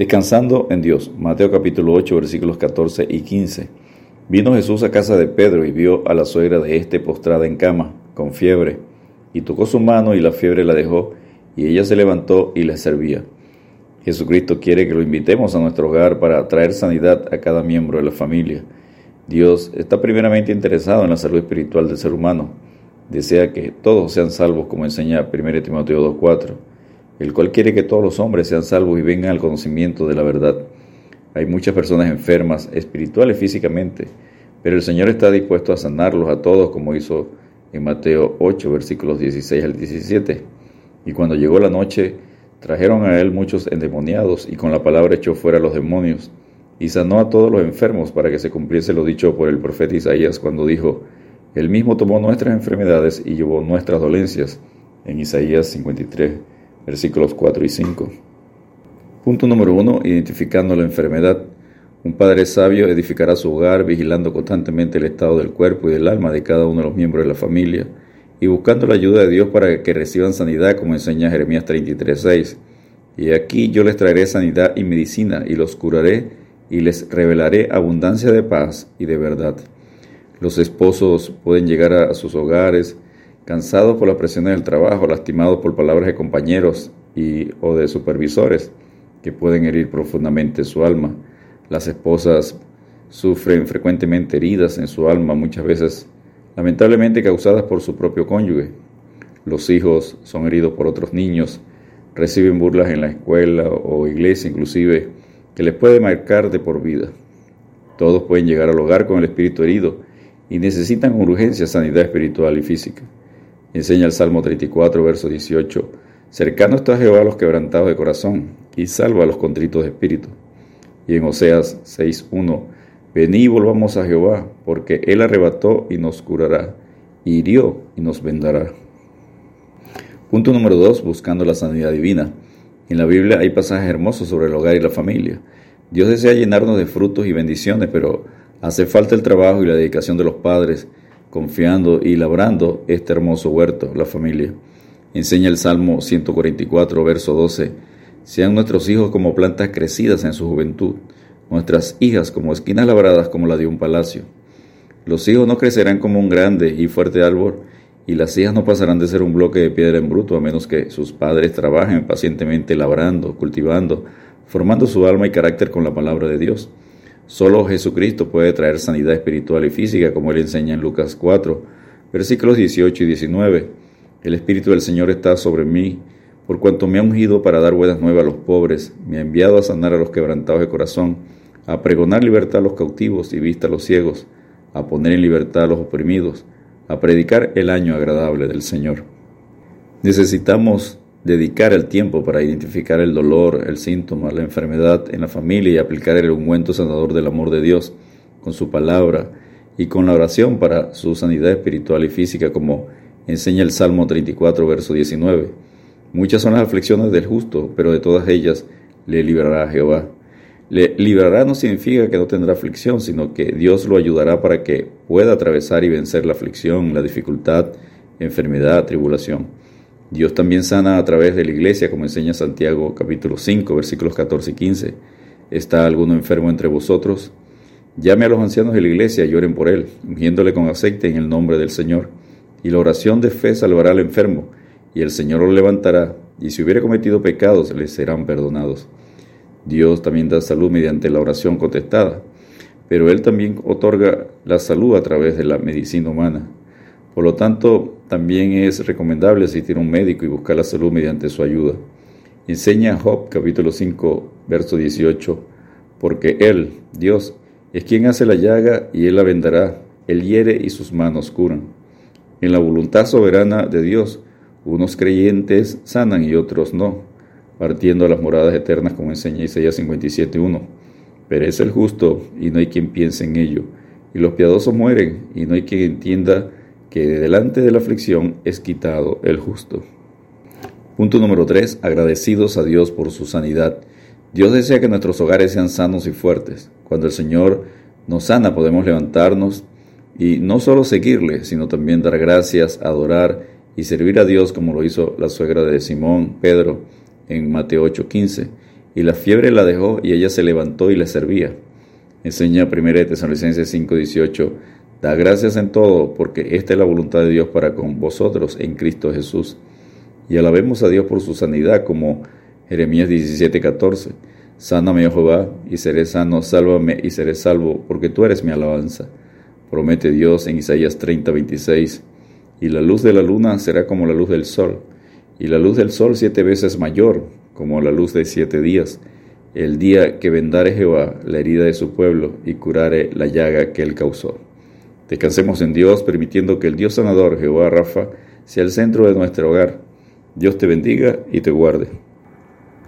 Descansando en Dios. Mateo capítulo 8 versículos 14 y 15. Vino Jesús a casa de Pedro y vio a la suegra de éste postrada en cama, con fiebre, y tocó su mano y la fiebre la dejó, y ella se levantó y le servía. Jesucristo quiere que lo invitemos a nuestro hogar para traer sanidad a cada miembro de la familia. Dios está primeramente interesado en la salud espiritual del ser humano. Desea que todos sean salvos, como enseña 1 Timoteo 2.4 el cual quiere que todos los hombres sean salvos y vengan al conocimiento de la verdad. Hay muchas personas enfermas, espirituales físicamente, pero el Señor está dispuesto a sanarlos a todos, como hizo en Mateo 8, versículos 16 al 17. Y cuando llegó la noche, trajeron a él muchos endemoniados, y con la palabra echó fuera a los demonios, y sanó a todos los enfermos para que se cumpliese lo dicho por el profeta Isaías cuando dijo, Él mismo tomó nuestras enfermedades y llevó nuestras dolencias, en Isaías 53 versículos 4 y 5. Punto número 1. Identificando la enfermedad. Un padre sabio edificará su hogar vigilando constantemente el estado del cuerpo y del alma de cada uno de los miembros de la familia y buscando la ayuda de Dios para que reciban sanidad, como enseña Jeremías 33:6. Y aquí yo les traeré sanidad y medicina y los curaré y les revelaré abundancia de paz y de verdad. Los esposos pueden llegar a sus hogares cansados por las presiones del trabajo, lastimados por palabras de compañeros y, o de supervisores que pueden herir profundamente su alma. Las esposas sufren frecuentemente heridas en su alma, muchas veces lamentablemente causadas por su propio cónyuge. Los hijos son heridos por otros niños, reciben burlas en la escuela o iglesia inclusive, que les puede marcar de por vida. Todos pueden llegar al hogar con el espíritu herido y necesitan con urgencia sanidad espiritual y física. Enseña el Salmo 34, verso 18. Cercano está Jehová a los quebrantados de corazón y salva a los contritos de espíritu. Y en Oseas 6.1, Vení y volvamos a Jehová, porque Él arrebató y nos curará, hirió y nos vendará. Punto número 2. Buscando la sanidad divina. En la Biblia hay pasajes hermosos sobre el hogar y la familia. Dios desea llenarnos de frutos y bendiciones, pero hace falta el trabajo y la dedicación de los padres confiando y labrando este hermoso huerto, la familia. Enseña el Salmo 144, verso 12. Sean nuestros hijos como plantas crecidas en su juventud, nuestras hijas como esquinas labradas como la de un palacio. Los hijos no crecerán como un grande y fuerte árbol, y las hijas no pasarán de ser un bloque de piedra en bruto a menos que sus padres trabajen pacientemente labrando, cultivando, formando su alma y carácter con la palabra de Dios. Solo Jesucristo puede traer sanidad espiritual y física, como él enseña en Lucas 4, versículos 18 y 19. El Espíritu del Señor está sobre mí, por cuanto me ha ungido para dar buenas nuevas a los pobres, me ha enviado a sanar a los quebrantados de corazón, a pregonar libertad a los cautivos y vista a los ciegos, a poner en libertad a los oprimidos, a predicar el año agradable del Señor. Necesitamos dedicar el tiempo para identificar el dolor, el síntoma, la enfermedad en la familia y aplicar el ungüento sanador del amor de Dios con su palabra y con la oración para su sanidad espiritual y física, como enseña el Salmo 34, verso 19. Muchas son las aflicciones del justo, pero de todas ellas le librará Jehová. Le librará no significa que no tendrá aflicción, sino que Dios lo ayudará para que pueda atravesar y vencer la aflicción, la dificultad, enfermedad, tribulación. Dios también sana a través de la iglesia, como enseña Santiago capítulo 5, versículos 14 y 15. ¿Está alguno enfermo entre vosotros? Llame a los ancianos de la iglesia y oren por él, ungiéndole con aceite en el nombre del Señor. Y la oración de fe salvará al enfermo, y el Señor lo levantará, y si hubiera cometido pecados, le serán perdonados. Dios también da salud mediante la oración contestada, pero Él también otorga la salud a través de la medicina humana. Por lo tanto, también es recomendable asistir a un médico y buscar la salud mediante su ayuda. Enseña Job capítulo 5, verso 18, porque Él, Dios, es quien hace la llaga y Él la vendará, Él hiere y sus manos curan. En la voluntad soberana de Dios, unos creyentes sanan y otros no, partiendo a las moradas eternas como enseña Isaías 57.1. Perece el justo y no hay quien piense en ello, y los piadosos mueren y no hay quien entienda que delante de la aflicción es quitado el justo. Punto número 3. Agradecidos a Dios por su sanidad. Dios desea que nuestros hogares sean sanos y fuertes. Cuando el Señor nos sana podemos levantarnos y no solo seguirle, sino también dar gracias, adorar y servir a Dios como lo hizo la suegra de Simón, Pedro, en Mateo 8:15. y la fiebre la dejó y ella se levantó y le servía. Enseña 1 Tesalonicenses 5:18, da gracias en todo, porque esta es la voluntad de Dios para con vosotros en Cristo Jesús. Y alabemos a Dios por su sanidad, como Jeremías 17:14, sáname, oh Jehová, y seré sano, sálvame y seré salvo, porque tú eres mi alabanza. Promete Dios en Isaías 30:26, y la luz de la luna será como la luz del sol, y la luz del sol siete veces mayor, como la luz de siete días, el día que vendare Jehová la herida de su pueblo y curare la llaga que él causó. Descansemos en Dios, permitiendo que el Dios sanador, Jehová Rafa, sea el centro de nuestro hogar. Dios te bendiga y te guarde.